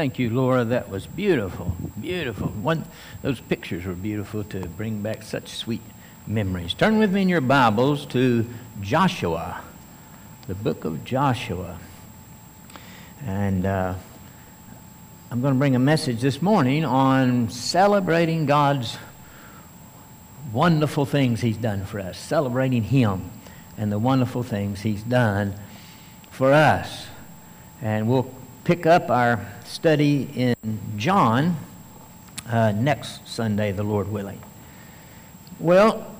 Thank you, Laura. That was beautiful, beautiful. One, those pictures were beautiful to bring back such sweet memories. Turn with me in your Bibles to Joshua, the book of Joshua. And uh, I'm going to bring a message this morning on celebrating God's wonderful things He's done for us, celebrating Him and the wonderful things He's done for us. And we'll pick up our study in John uh, next Sunday, the Lord willing. Well,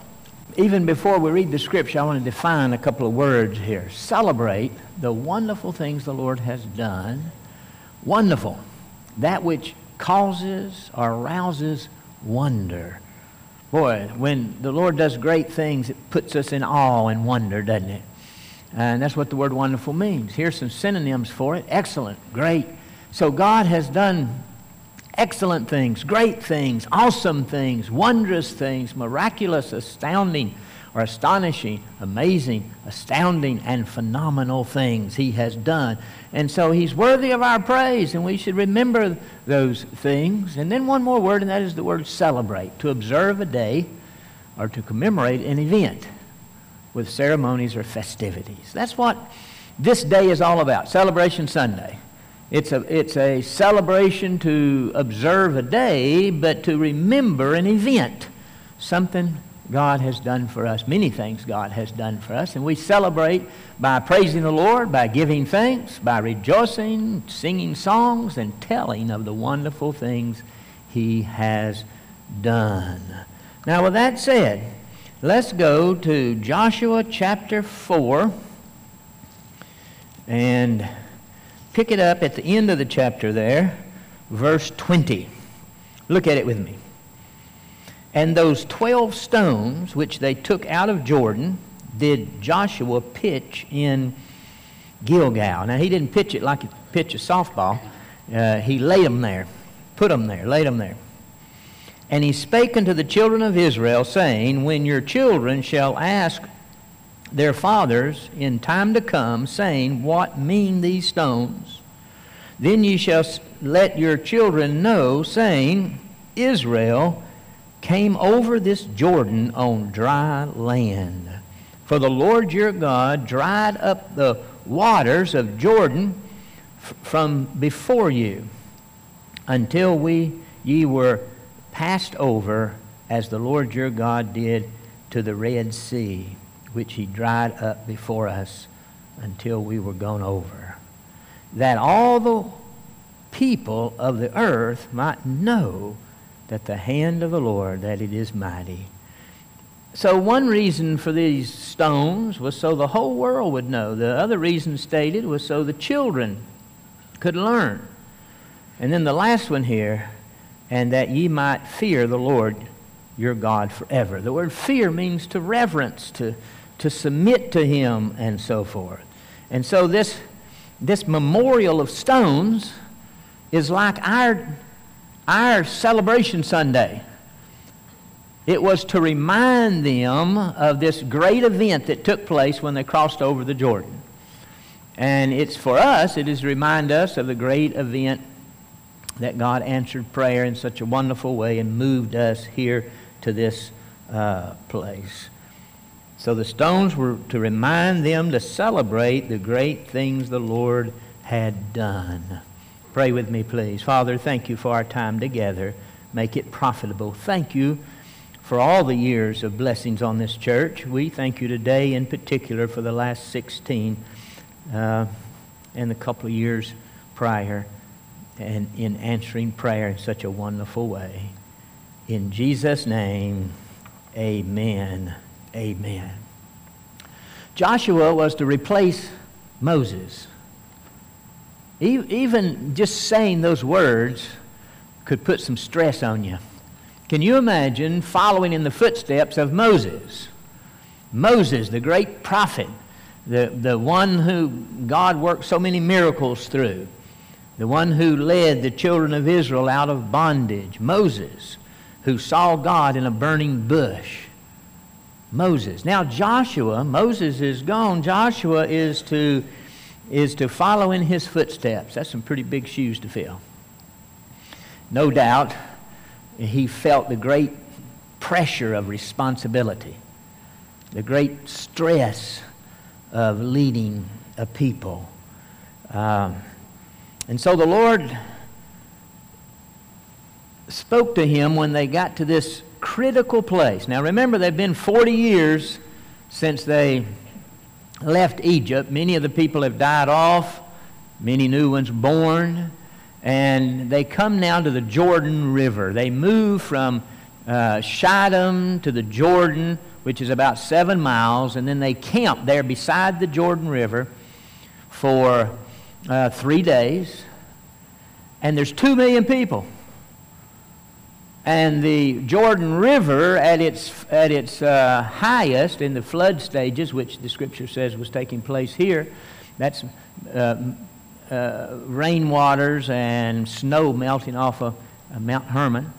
even before we read the scripture, I want to define a couple of words here. Celebrate the wonderful things the Lord has done. Wonderful. That which causes or arouses wonder. Boy, when the Lord does great things, it puts us in awe and wonder, doesn't it? And that's what the word wonderful means. Here's some synonyms for it excellent, great, so God has done excellent things, great things, awesome things, wondrous things, miraculous, astounding, or astonishing, amazing, astounding, and phenomenal things He has done. And so He's worthy of our praise, and we should remember those things. And then one more word, and that is the word celebrate to observe a day or to commemorate an event with ceremonies or festivities. That's what this day is all about Celebration Sunday. It's a, it's a celebration to observe a day, but to remember an event, something God has done for us, many things God has done for us. And we celebrate by praising the Lord, by giving thanks, by rejoicing, singing songs, and telling of the wonderful things He has done. Now, with that said, let's go to Joshua chapter 4 and pick it up at the end of the chapter there, verse 20. Look at it with me. And those 12 stones which they took out of Jordan did Joshua pitch in Gilgal. Now, he didn't pitch it like he pitch a softball. Uh, he laid them there, put them there, laid them there. And he spake unto the children of Israel, saying, When your children shall ask their fathers in time to come, saying, What mean these stones? Then ye shall let your children know, saying, Israel came over this Jordan on dry land. For the Lord your God dried up the waters of Jordan from before you until we ye were passed over as the Lord your God did to the Red Sea which he dried up before us until we were gone over, that all the people of the earth might know that the hand of the Lord, that it is mighty. So one reason for these stones was so the whole world would know. The other reason stated was so the children could learn. And then the last one here, and that ye might fear the Lord your God forever. The word fear means to reverence, to, to submit to him and so forth. And so this, this memorial of stones is like our, our celebration Sunday. It was to remind them of this great event that took place when they crossed over the Jordan. And it's for us, it is to remind us of the great event that God answered prayer in such a wonderful way and moved us here to this uh, place. So the stones were to remind them to celebrate the great things the Lord had done. Pray with me, please. Father, thank you for our time together. Make it profitable. Thank you for all the years of blessings on this church. We thank you today in particular for the last 16 uh, and the couple of years prior and in answering prayer in such a wonderful way. In Jesus' name, amen. Amen. Joshua was to replace Moses. Even just saying those words could put some stress on you. Can you imagine following in the footsteps of Moses? Moses, the great prophet, the, the one who God worked so many miracles through, the one who led the children of Israel out of bondage, Moses, who saw God in a burning bush. Moses. Now, Joshua, Moses is gone. Joshua is to is to follow in his footsteps. That's some pretty big shoes to fill. No doubt, he felt the great pressure of responsibility, the great stress of leading a people. Um, and so the Lord spoke to him when they got to this critical place. Now remember, they've been 40 years since they left Egypt. Many of the people have died off, many new ones born, and they come now to the Jordan River. They move from uh, Shittim to the Jordan, which is about seven miles, and then they camp there beside the Jordan River for uh, three days. And there's two million people. And the Jordan River, at its, at its uh, highest in the flood stages, which the scripture says was taking place here, that's uh, uh, rainwaters and snow melting off of uh, Mount Hermon.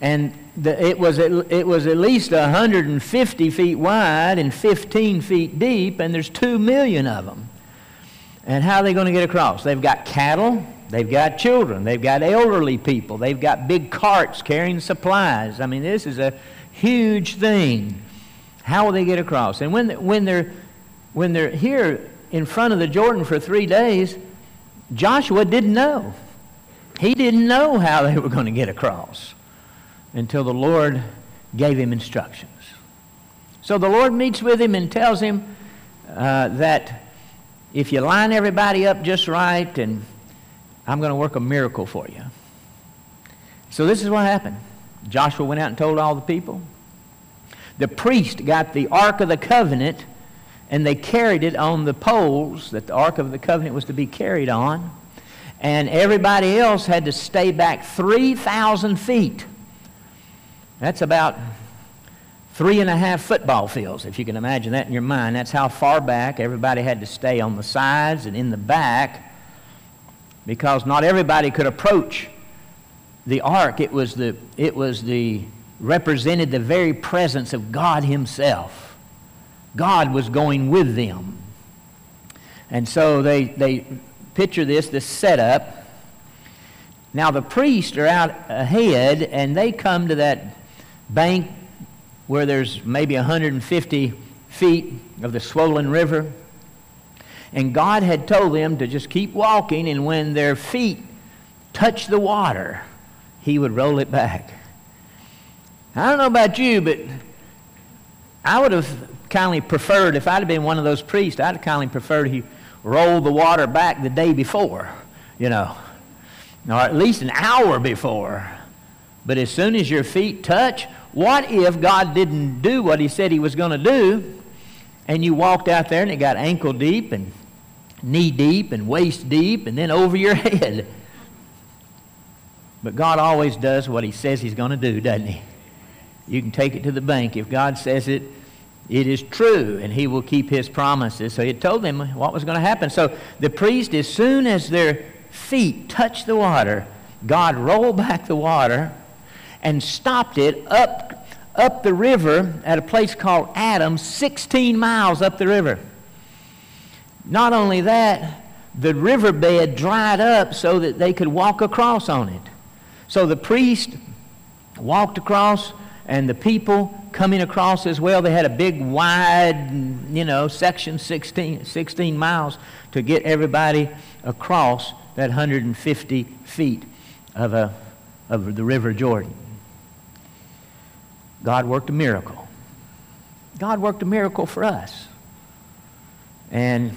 And the, it, was at, it was at least 150 feet wide and 15 feet deep, and there's 2 million of them. And how are they going to get across? They've got cattle, They've got children. They've got elderly people. They've got big carts carrying supplies. I mean, this is a huge thing. How will they get across? And when, when, they're, when they're here in front of the Jordan for three days, Joshua didn't know. He didn't know how they were going to get across until the Lord gave him instructions. So the Lord meets with him and tells him uh, that if you line everybody up just right and I'm going to work a miracle for you. So this is what happened. Joshua went out and told all the people. The priest got the Ark of the Covenant and they carried it on the poles that the Ark of the Covenant was to be carried on. And everybody else had to stay back 3,000 feet. That's about three and a half football fields, if you can imagine that in your mind. That's how far back everybody had to stay on the sides and in the back because not everybody could approach the ark. It was the, it was the, represented the very presence of God Himself. God was going with them. And so they, they picture this, this setup. Now the priests are out ahead and they come to that bank where there's maybe 150 feet of the swollen river. And God had told them to just keep walking, and when their feet touched the water, He would roll it back. I don't know about you, but I would have kindly preferred, if I'd have been one of those priests, I'd have kindly preferred he rolled the water back the day before, you know, or at least an hour before. But as soon as your feet touch, what if God didn't do what He said He was going to do, and you walked out there and it got ankle deep and knee deep and waist deep and then over your head. But God always does what He says He's going to do, doesn't He? You can take it to the bank. If God says it, it is true, and He will keep His promises. So He told them what was going to happen. So the priest, as soon as their feet touched the water, God rolled back the water and stopped it up, up the river at a place called Adam, 16 miles up the river. Not only that, the riverbed dried up so that they could walk across on it. So the priest walked across, and the people coming across as well. They had a big, wide, you know, section 16, 16 miles to get everybody across that 150 feet of, a, of the River Jordan. God worked a miracle. God worked a miracle for us. And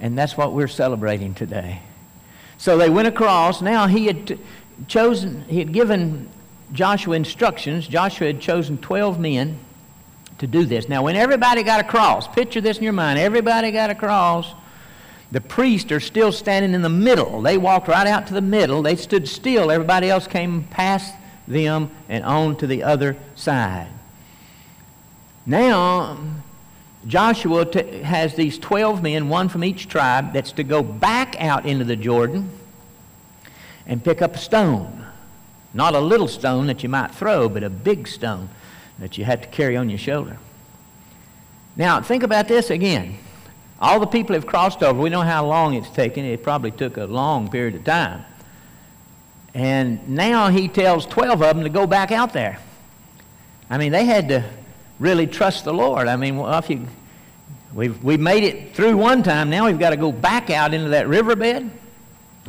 and that's what we're celebrating today. So they went across. Now he had chosen, he had given Joshua instructions. Joshua had chosen 12 men to do this. Now, when everybody got across, picture this in your mind, everybody got across. The priests are still standing in the middle. They walked right out to the middle. They stood still. Everybody else came past them and on to the other side. Now, Joshua t- has these 12 men, one from each tribe, that's to go back out into the Jordan and pick up a stone. Not a little stone that you might throw, but a big stone that you have to carry on your shoulder. Now, think about this again. All the people have crossed over. We know how long it's taken. It probably took a long period of time. And now he tells 12 of them to go back out there. I mean, they had to really trust the Lord. I mean, well, if you, we've, we've made it through one time. Now we've got to go back out into that riverbed.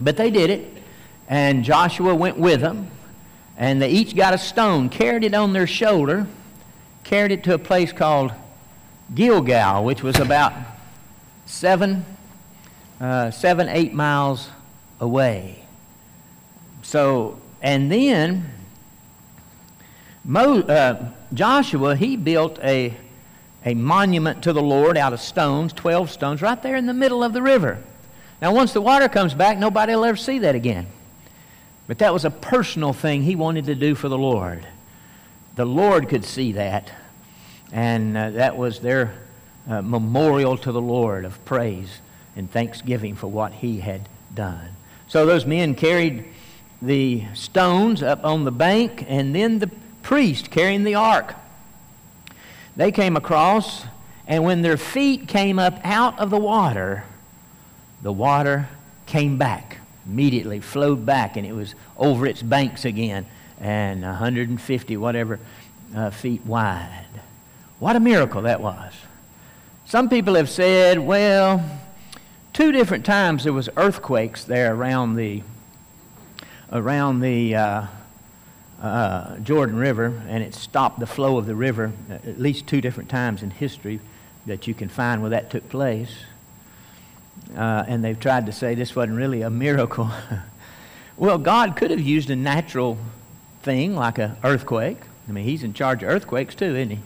But they did it. And Joshua went with them. And they each got a stone, carried it on their shoulder, carried it to a place called Gilgal, which was about seven, uh, seven, eight miles away. So, and then Mo, uh, Joshua, he built a, a monument to the Lord out of stones, 12 stones, right there in the middle of the river. Now, once the water comes back, nobody will ever see that again. But that was a personal thing he wanted to do for the Lord. The Lord could see that, and uh, that was their uh, memorial to the Lord of praise and thanksgiving for what he had done. So those men carried the stones up on the bank, and then the priest carrying the ark. They came across, and when their feet came up out of the water, the water came back immediately, flowed back, and it was over its banks again, and 150 whatever uh, feet wide. What a miracle that was. Some people have said, well, two different times there was earthquakes there around the around the uh, uh, Jordan River, and it stopped the flow of the river at least two different times in history that you can find where that took place. Uh, and they've tried to say this wasn't really a miracle. well, God could have used a natural thing like an earthquake. I mean, He's in charge of earthquakes too, isn't He?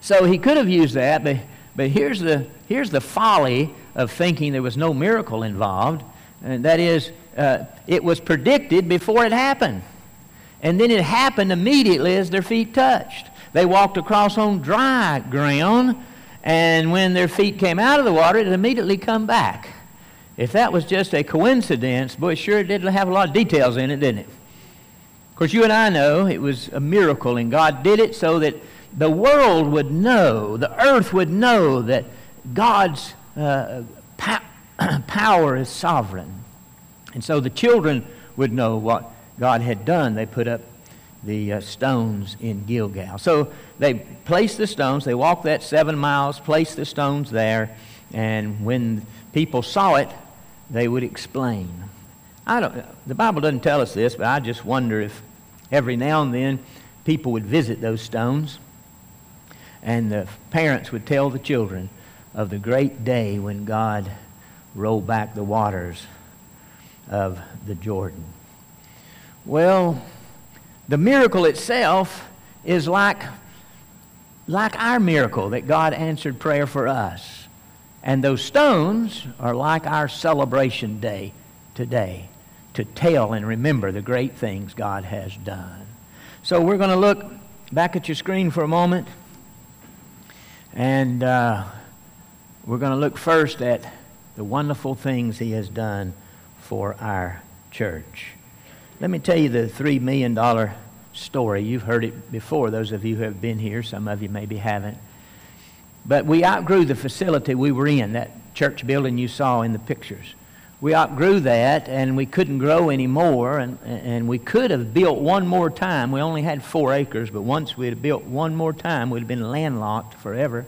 So he could have used that, but, but here's, the, here's the folly of thinking there was no miracle involved. And that is, uh, it was predicted before it happened. And then it happened immediately as their feet touched. They walked across on dry ground, and when their feet came out of the water, it immediately come back. If that was just a coincidence, boy, sure it did have a lot of details in it, didn't it? Of course, you and I know it was a miracle, and God did it so that the world would know, the earth would know that God's uh, power is sovereign. And so the children would know what God had done. They put up the uh, stones in Gilgal. So they placed the stones, they walked that seven miles, placed the stones there, and when people saw it, they would explain. I don't, the Bible doesn't tell us this, but I just wonder if every now and then people would visit those stones and the parents would tell the children of the great day when God rolled back the waters of the Jordan. Well, the miracle itself is like, like our miracle that God answered prayer for us. And those stones are like our celebration day today to tell and remember the great things God has done. So we're going to look back at your screen for a moment. And uh, we're going to look first at the wonderful things he has done for our church. Let me tell you the $3 million story. You've heard it before, those of you who have been here. Some of you maybe haven't. But we outgrew the facility we were in, that church building you saw in the pictures we outgrew that and we couldn't grow anymore and, and we could have built one more time we only had four acres but once we had built one more time we'd have been landlocked forever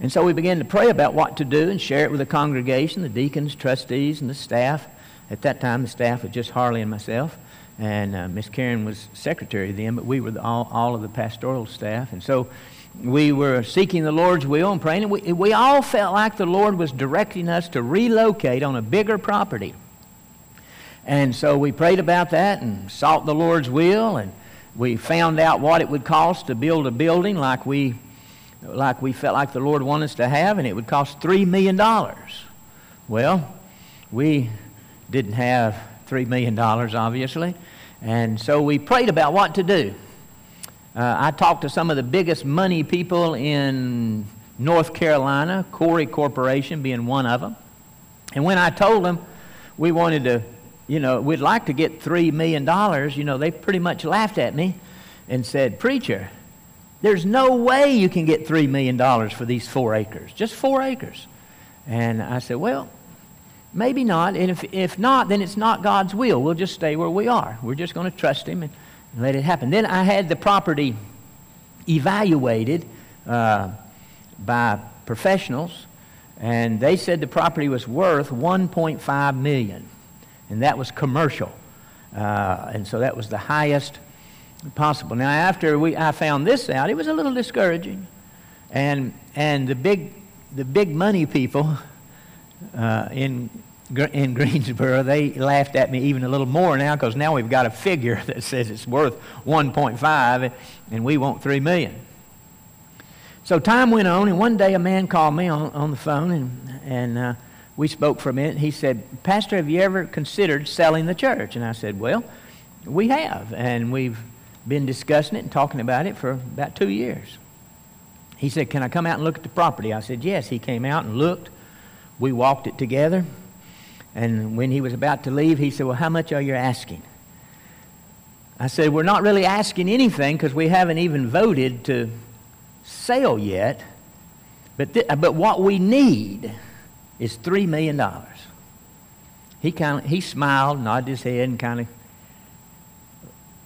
and so we began to pray about what to do and share it with the congregation the deacons trustees and the staff at that time the staff was just harley and myself and uh, miss karen was secretary then but we were the, all, all of the pastoral staff and so we were seeking the Lord's will and praying. And we, we all felt like the Lord was directing us to relocate on a bigger property. And so we prayed about that and sought the Lord's will. And we found out what it would cost to build a building like we, like we felt like the Lord wanted us to have. And it would cost $3 million. Well, we didn't have $3 million, obviously. And so we prayed about what to do. Uh, I talked to some of the biggest money people in North Carolina, Koury Corporation being one of them. And when I told them we wanted to, you know, we'd like to get $3 million, you know, they pretty much laughed at me and said, Preacher, There's no way you can get $3 million for these four acres, just four acres. And I said, Well, maybe not. And if, if not, then it's not God's will. We'll just stay where we are. We're just going to trust Him and, let it happen. Then I had the property evaluated uh, by professionals, and they said the property was worth 1.5 million, and that was commercial. Uh, and so that was the highest possible. Now, after we, I found this out, it was a little discouraging. And, and the, big, the big money people uh, in, in Greensboro, they laughed at me even a little more now because now we've got a figure that says it's worth 1.5 and we want 3 million. So time went on, and one day a man called me on, on the phone, and, and uh, we spoke for a minute. He said, Pastor, have you ever considered selling the church? And I said, Well, we have, and we've been discussing it and talking about it for about two years. He said, Can I come out and look at the property? I said, Yes. He came out and looked. We walked it together. And when he was about to leave, he said, Well, how much are you asking? I said, We're not really asking anything because we haven't even voted to sell yet. But, th- but what we need is $3 million. He, kind of, he smiled, nodded his head, and kind of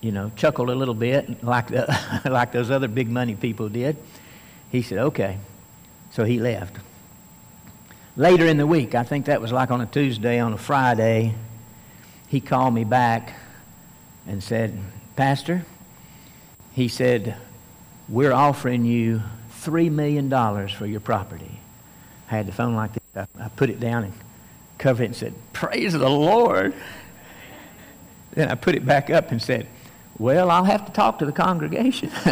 you know, chuckled a little bit like, the, like those other big money people did. He said, okay. So he left. Later in the week, I think that was like on a Tuesday, on a Friday, he called me back and said, Pastor, he said, we're offering you $3 million for your property. I had the phone like this. I, I put it down and covered it and said, Praise the Lord. Then I put it back up and said, well, I'll have to talk to the congregation.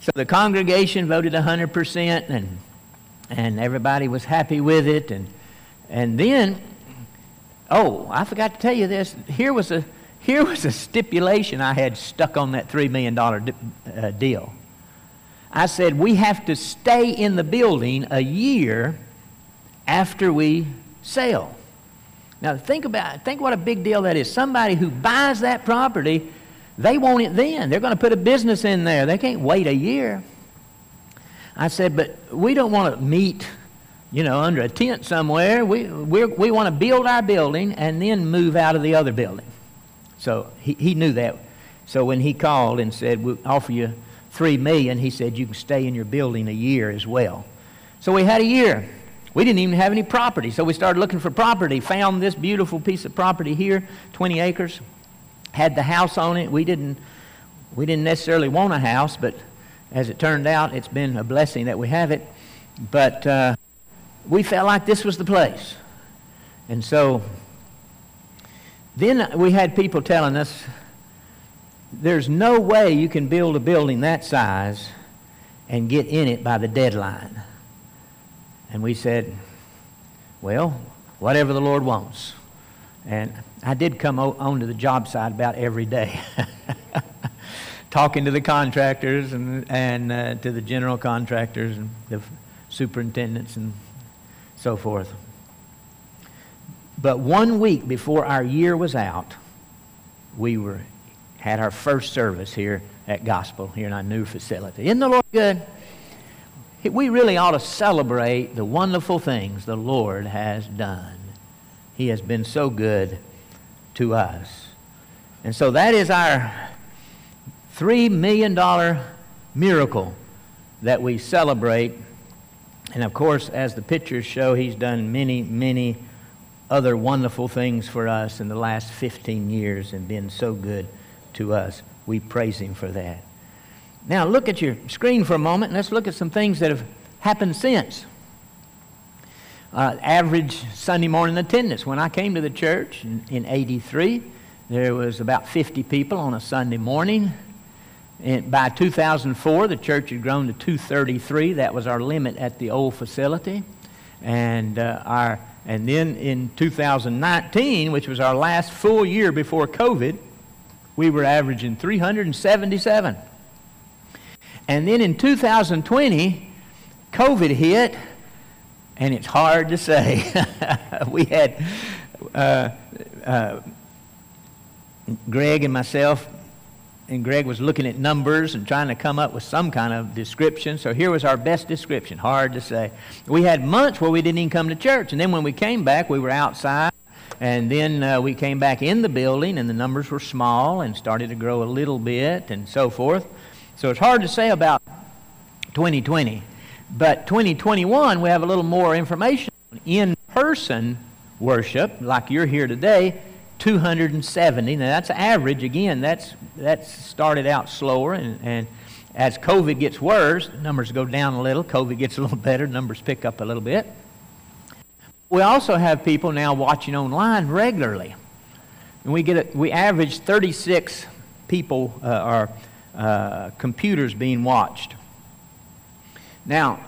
so the congregation voted 100%, and, and everybody was happy with it. And, and then, oh, I forgot to tell you this. Here was a, here was a stipulation I had stuck on that $3 million uh, deal. I said, we have to stay in the building a year after we sell. Now think about think what a big deal that is. Somebody who buys that property, they want it then. They're going to put a business in there. They can't wait a year. I said, but we don't want to meet, you know, under a tent somewhere. We, we we want to build our building and then move out of the other building. So he, he knew that. So when he called and said, we'll offer you three million, he said, you can stay in your building a year as well. So we had a year. We didn't even have any property, so we started looking for property. Found this beautiful piece of property here, 20 acres. Had the house on it. We didn't, we didn't necessarily want a house, but as it turned out, it's been a blessing that we have it. But uh, we felt like this was the place. And so then we had people telling us there's no way you can build a building that size and get in it by the deadline. And we said, well, whatever the Lord wants. And I did come onto the job site about every day, talking to the contractors and, and uh, to the general contractors and the superintendents and so forth. But one week before our year was out, we were, had our first service here at Gospel, here in our new facility. Isn't the Lord good? We really ought to celebrate the wonderful things the Lord has done. He has been so good to us. And so that is our $3 million miracle that we celebrate. And of course, as the pictures show, He's done many, many other wonderful things for us in the last 15 years and been so good to us. We praise Him for that. Now, look at your screen for a moment and let's look at some things that have happened since. Uh, average Sunday morning attendance. When I came to the church in, in 83, there was about 50 people on a Sunday morning. And by 2004, the church had grown to 233. That was our limit at the old facility. And, uh, our, and then in 2019, which was our last full year before COVID, we were averaging 377. And then in 2020, COVID hit, and it's hard to say. we had uh, uh, Greg and myself and Greg was looking at numbers and trying to come up with some kind of description. So here was our best description. Hard to say. We had months where we didn't even come to church. And then when we came back, we were outside. And then uh, we came back in the building, and the numbers were small and started to grow a little bit and so forth. So it's hard to say about 2020. But 2021, we have a little more information. In person worship, like you're here today, 270. Now that's average. Again, that's that's started out slower, and, and as COVID gets worse, numbers go down a little. COVID gets a little better, numbers pick up a little bit. We also have people now watching online regularly, and we get a, we average 36 people uh, uh, computers being watched. Now,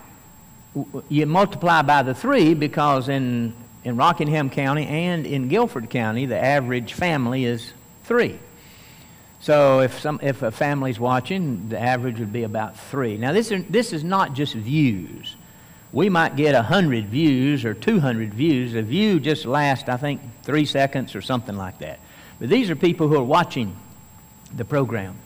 you multiply by the three because in in Rockingham County and in Guilford County, the average family is three. So if, some, if a family's watching, the average would be about three. Now, this is, this is not just views. We might get 100 views or 200 views. A view just lasts, I think, three seconds or something like that. But these are people who are watching the program,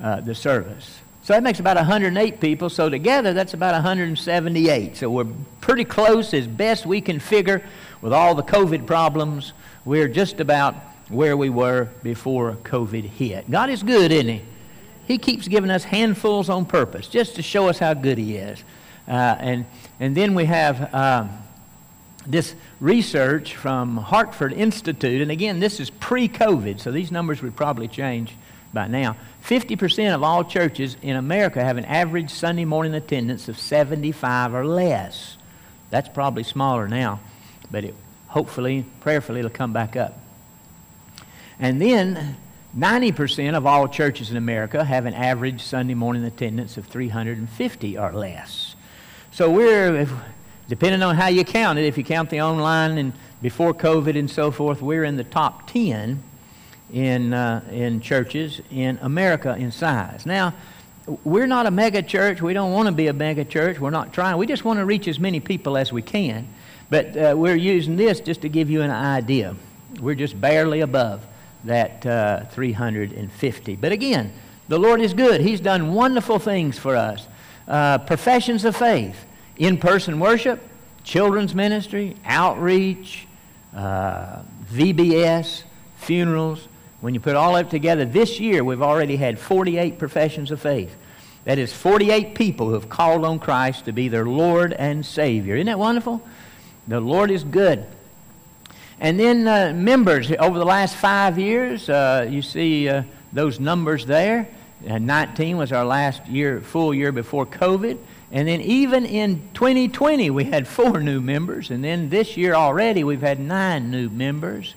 uh, the service. So that makes about 108 people. So together, that's about 178. So we're pretty close as best we can figure with all the COVID problems. We're just about where we were before COVID hit. God is good, isn't He? He keeps giving us handfuls on purpose just to show us how good He is. Uh, and, and then we have um, this research from Hartford Institute. And again, this is pre COVID, so these numbers would probably change by now. 50% of all churches in America have an average Sunday morning attendance of 75 or less. That's probably smaller now, but it, hopefully, prayerfully, it'll come back up. And then 90% of all churches in America have an average Sunday morning attendance of 350 or less. So we're, if, depending on how you count it, if you count the online and before COVID and so forth, we're in the top 10 in, uh, in churches in America in size. Now, we're not a mega church. We don't want to be a mega church. We're not trying. We just want to reach as many people as we can. But uh, we're using this just to give you an idea. We're just barely above that uh, 350. But again, the Lord is good. He's done wonderful things for us. Uh, professions of faith, in person worship, children's ministry, outreach, uh, VBS, funerals, when you put all of it together, this year we've already had 48 professions of faith. That is 48 people who have called on Christ to be their Lord and Savior. Isn't that wonderful? The Lord is good. And then uh, members, over the last five years, uh, you see uh, those numbers there. 19 was our last year, full year before COVID. And then even in 2020, we had four new members. And then this year already, we've had nine new members.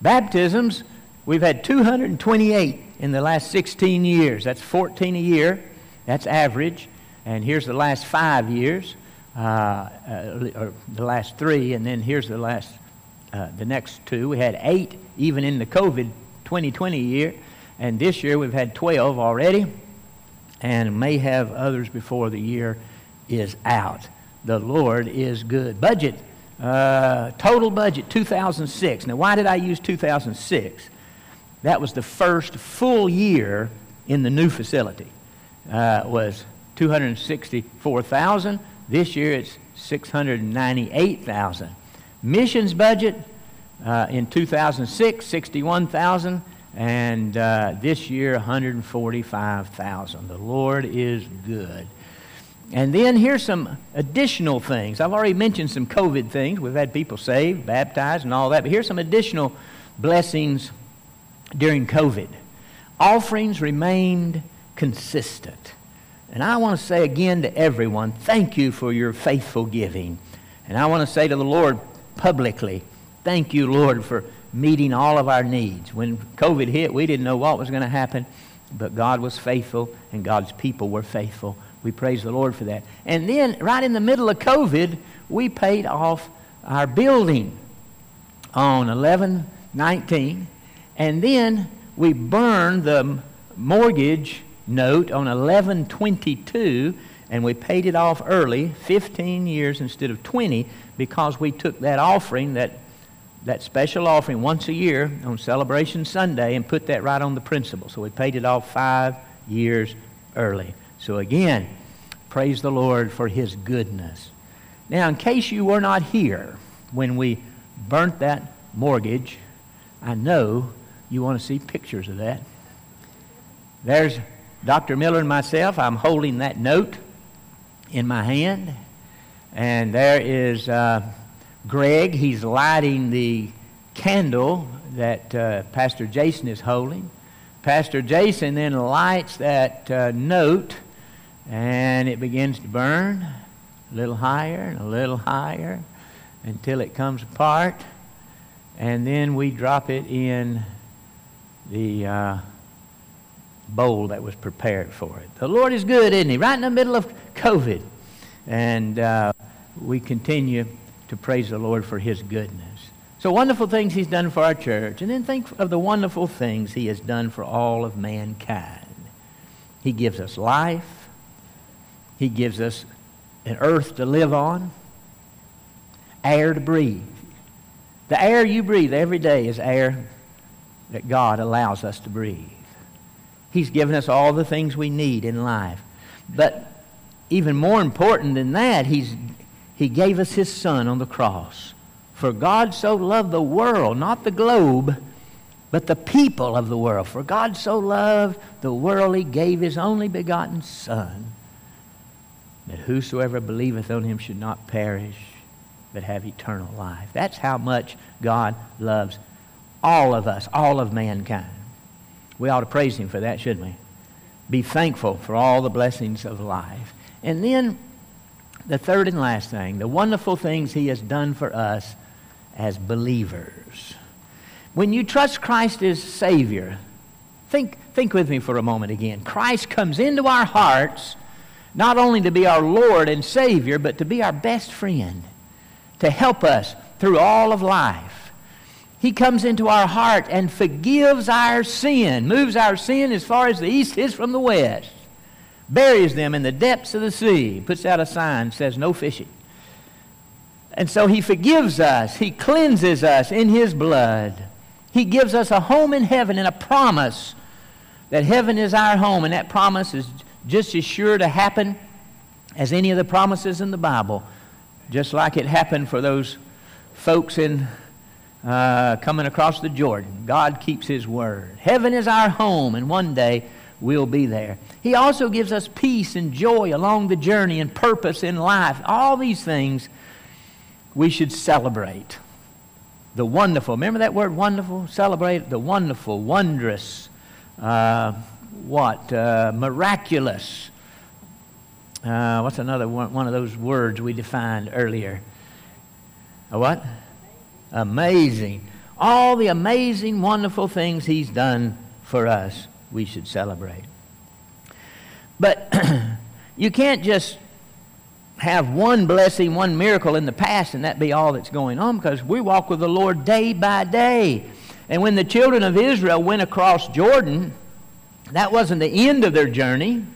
Baptisms, We've had 228 in the last 16 years. That's 14 a year. That's average. And here's the last five years, uh, uh, or the last three, and then here's the last, uh, the next two. We had eight even in the COVID 2020 year, and this year we've had 12 already, and may have others before the year is out. The Lord is good. Budget, uh, total budget 2006. Now, why did I use 2006? That was the first full year in the new facility. Uh, was 264,000. This year it's 698,000. Missions budget uh, in 2006, 61,000, and uh, this year 145,000. The Lord is good. And then here's some additional things. I've already mentioned some COVID things. We've had people saved, baptized, and all that. But here's some additional blessings during COVID. Offerings remained consistent. And I want to say again to everyone, thank you for your faithful giving. And I want to say to the Lord publicly, thank you, Lord, for meeting all of our needs. When COVID hit, we didn't know what was going to happen, but God was faithful and God's people were faithful. We praise the Lord for that. And then, right in the middle of COVID, we paid off our building on 11 19 and then we burned the mortgage note on 1122 and we paid it off early, 15 years instead of 20, because we took that offering that that special offering once a year on Celebration Sunday and put that right on the principal. So we paid it off five years early. So again, praise the Lord for his goodness. Now, in case you were not here when we burnt that mortgage, I know you want to see pictures of that. There's Dr. Miller and myself. I'm holding that note in my hand. And there is uh, Greg. He's lighting the candle that uh, Pastor Jason is holding. Pastor Jason then lights that uh, note and it begins to burn a little higher and a little higher until it comes apart. And then we drop it in the uh, bowl that was prepared for it. The Lord is good, isn't He? Right in the middle of COVID. And uh, we continue to praise the Lord for His goodness. So, wonderful things He's done for our church. And then think of the wonderful things He has done for all of mankind. He gives us life, He gives us an earth to live on, air to breathe. The air you breathe every day is air that God allows us to breathe. He's given us all the things we need in life. But even more important than that, he's, He gave us His Son on the cross. For God so loved the world, not the globe, but the people of the world. For God so loved the world, He gave His only begotten Son, that whosoever believeth on Him should not perish, but have eternal life. That's how much God loves all of us, all of mankind. We ought to praise Him for that, shouldn't we? Be thankful for all the blessings of life. And then the third and last thing, the wonderful things He has done for us as believers. When you trust Christ as Savior, think, think with me for a moment again. Christ comes into our hearts not only to be our Lord and Savior, but to be our best friend, to help us through all of life. He comes into our heart and forgives our sin, moves our sin as far as the east is from the west, buries them in the depths of the sea, puts out a sign, says no fishing. And so he forgives us, he cleanses us in his blood. He gives us a home in heaven and a promise that heaven is our home, and that promise is just as sure to happen as any of the promises in the Bible, just like it happened for those folks in uh, coming across the Jordan. God keeps His word. Heaven is our home, and one day we'll be there. He also gives us peace and joy along the journey and purpose in life. All these things we should celebrate. The wonderful, remember that word wonderful? Celebrate the wonderful, wondrous, uh, what? Uh, miraculous. Uh, what's another one, one of those words we defined earlier? A what? Amazing. All the amazing, wonderful things He's done for us, we should celebrate. But you can't just have one blessing, one miracle in the past, and that be all that's going on because we walk with the Lord day by day. And when the children of Israel went across Jordan, that wasn't the end of their journey.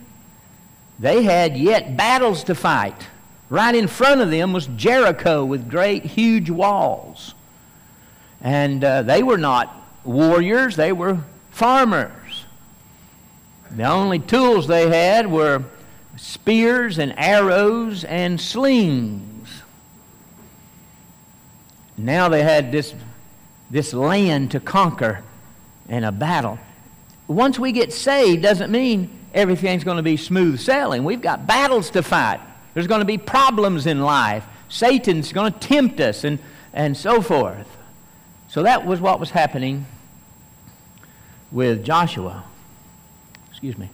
They had yet battles to fight. Right in front of them was Jericho with great, huge walls. And uh, they were not warriors, they were farmers. The only tools they had were spears and arrows and slings. Now they had this, this land to conquer and a battle. Once we get saved doesn't mean everything's going to be smooth sailing. We've got battles to fight. There's going to be problems in life. Satan's going to tempt us and, and so forth. So that was what was happening with Joshua. Excuse me.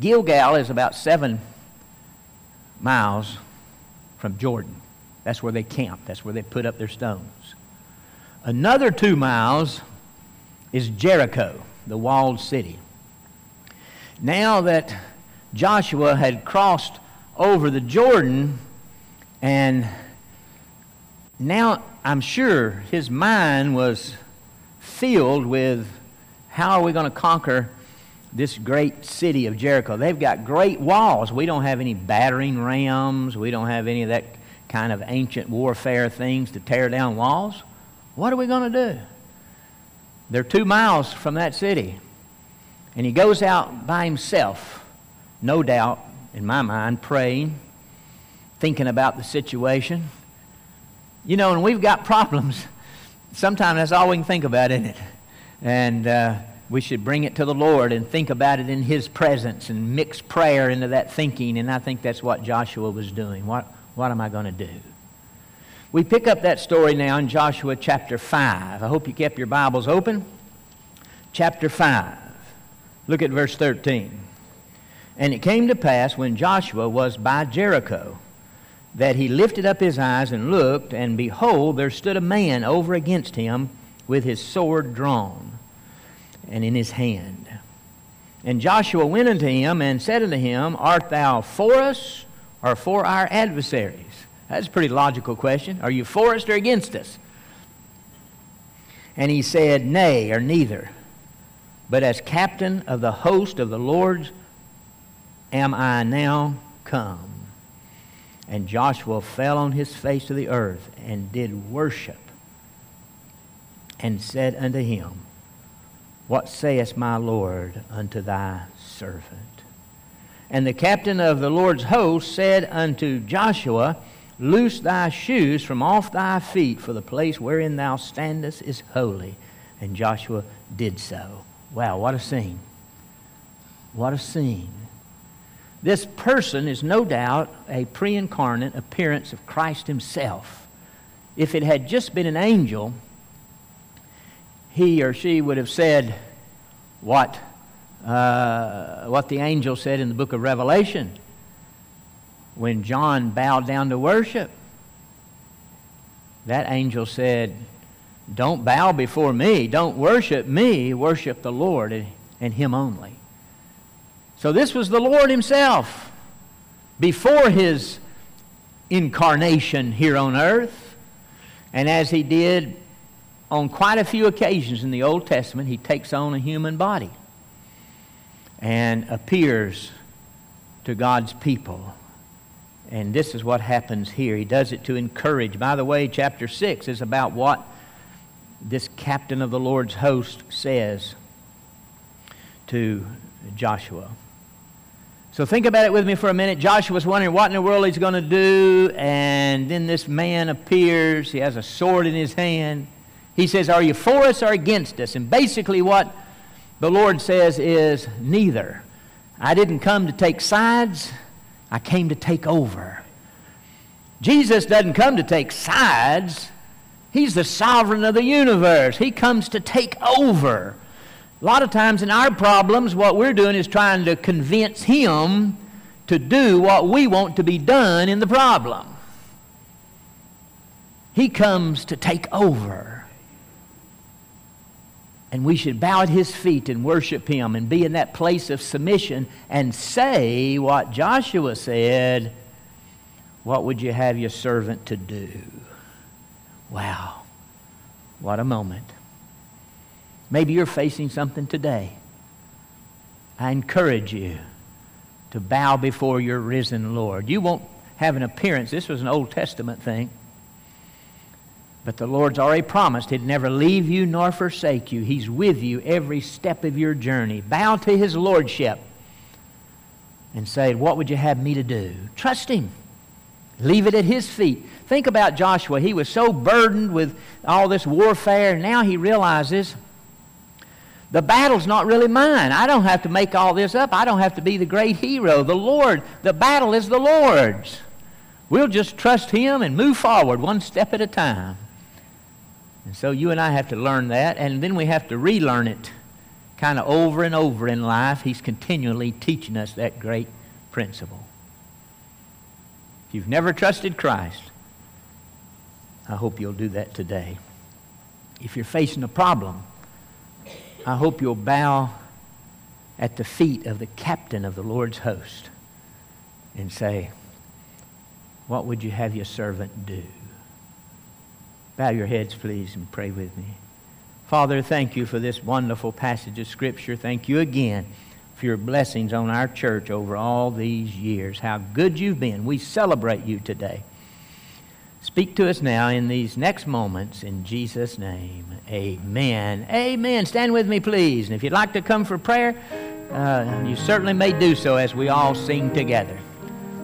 Gilgal is about seven miles from Jordan. That's where they camp, that's where they put up their stones. Another two miles is Jericho, the walled city. Now that Joshua had crossed over the Jordan, and now I'm sure his mind was filled with how are we going to conquer this great city of Jericho. They've got great walls. We don't have any battering rams. We don't have any of that kind of ancient warfare things to tear down walls. What are we going to do? They're two miles from that city. And he goes out by himself, no doubt, in my mind, praying, thinking about the situation. You know, and we've got problems. Sometimes that's all we can think about, isn't it? And uh, we should bring it to the Lord and think about it in His presence and mix prayer into that thinking. And I think that's what Joshua was doing. What, what am I going to do? We pick up that story now in Joshua chapter 5. I hope you kept your Bibles open. Chapter 5. Look at verse 13. And it came to pass when Joshua was by Jericho that he lifted up his eyes and looked, and behold, there stood a man over against him with his sword drawn and in his hand. And Joshua went unto him and said unto him, Art thou for us or for our adversaries? That's a pretty logical question. Are you for us or against us? And he said, Nay, or neither. But as captain of the host of the Lord's am I now come. And Joshua fell on his face to the earth and did worship and said unto him, what sayest my Lord unto thy servant? And the captain of the Lord's host said unto Joshua, Loose thy shoes from off thy feet, for the place wherein thou standest is holy. And Joshua did so. Wow, what a scene! What a scene. This person is no doubt a pre incarnate appearance of Christ Himself. If it had just been an angel, he or she would have said what, uh, what the angel said in the book of Revelation when John bowed down to worship. That angel said, Don't bow before me, don't worship me, worship the Lord and Him only. So this was the Lord Himself before His incarnation here on earth. And as He did on quite a few occasions in the Old Testament, he takes on a human body and appears to God's people. And this is what happens here. He does it to encourage. By the way, chapter 6 is about what this captain of the Lord's host says to Joshua. So think about it with me for a minute. Joshua's wondering what in the world he's going to do, and then this man appears. He has a sword in his hand. He says, Are you for us or against us? And basically, what the Lord says is neither. I didn't come to take sides, I came to take over. Jesus doesn't come to take sides, He's the sovereign of the universe. He comes to take over. A lot of times in our problems, what we're doing is trying to convince Him to do what we want to be done in the problem. He comes to take over. And we should bow at his feet and worship him and be in that place of submission and say what Joshua said What would you have your servant to do? Wow, what a moment. Maybe you're facing something today. I encourage you to bow before your risen Lord. You won't have an appearance. This was an Old Testament thing. But the Lord's already promised He'd never leave you nor forsake you. He's with you every step of your journey. Bow to His Lordship and say, What would you have me to do? Trust Him. Leave it at His feet. Think about Joshua. He was so burdened with all this warfare, and now he realizes the battle's not really mine. I don't have to make all this up. I don't have to be the great hero. The Lord, the battle is the Lord's. We'll just trust Him and move forward one step at a time. And so you and I have to learn that, and then we have to relearn it kind of over and over in life. He's continually teaching us that great principle. If you've never trusted Christ, I hope you'll do that today. If you're facing a problem, I hope you'll bow at the feet of the captain of the Lord's host and say, What would you have your servant do? Bow your heads, please, and pray with me. Father, thank you for this wonderful passage of Scripture. Thank you again for your blessings on our church over all these years. How good you've been. We celebrate you today. Speak to us now in these next moments in Jesus' name. Amen. Amen. Stand with me, please. And if you'd like to come for prayer, uh, you certainly may do so as we all sing together.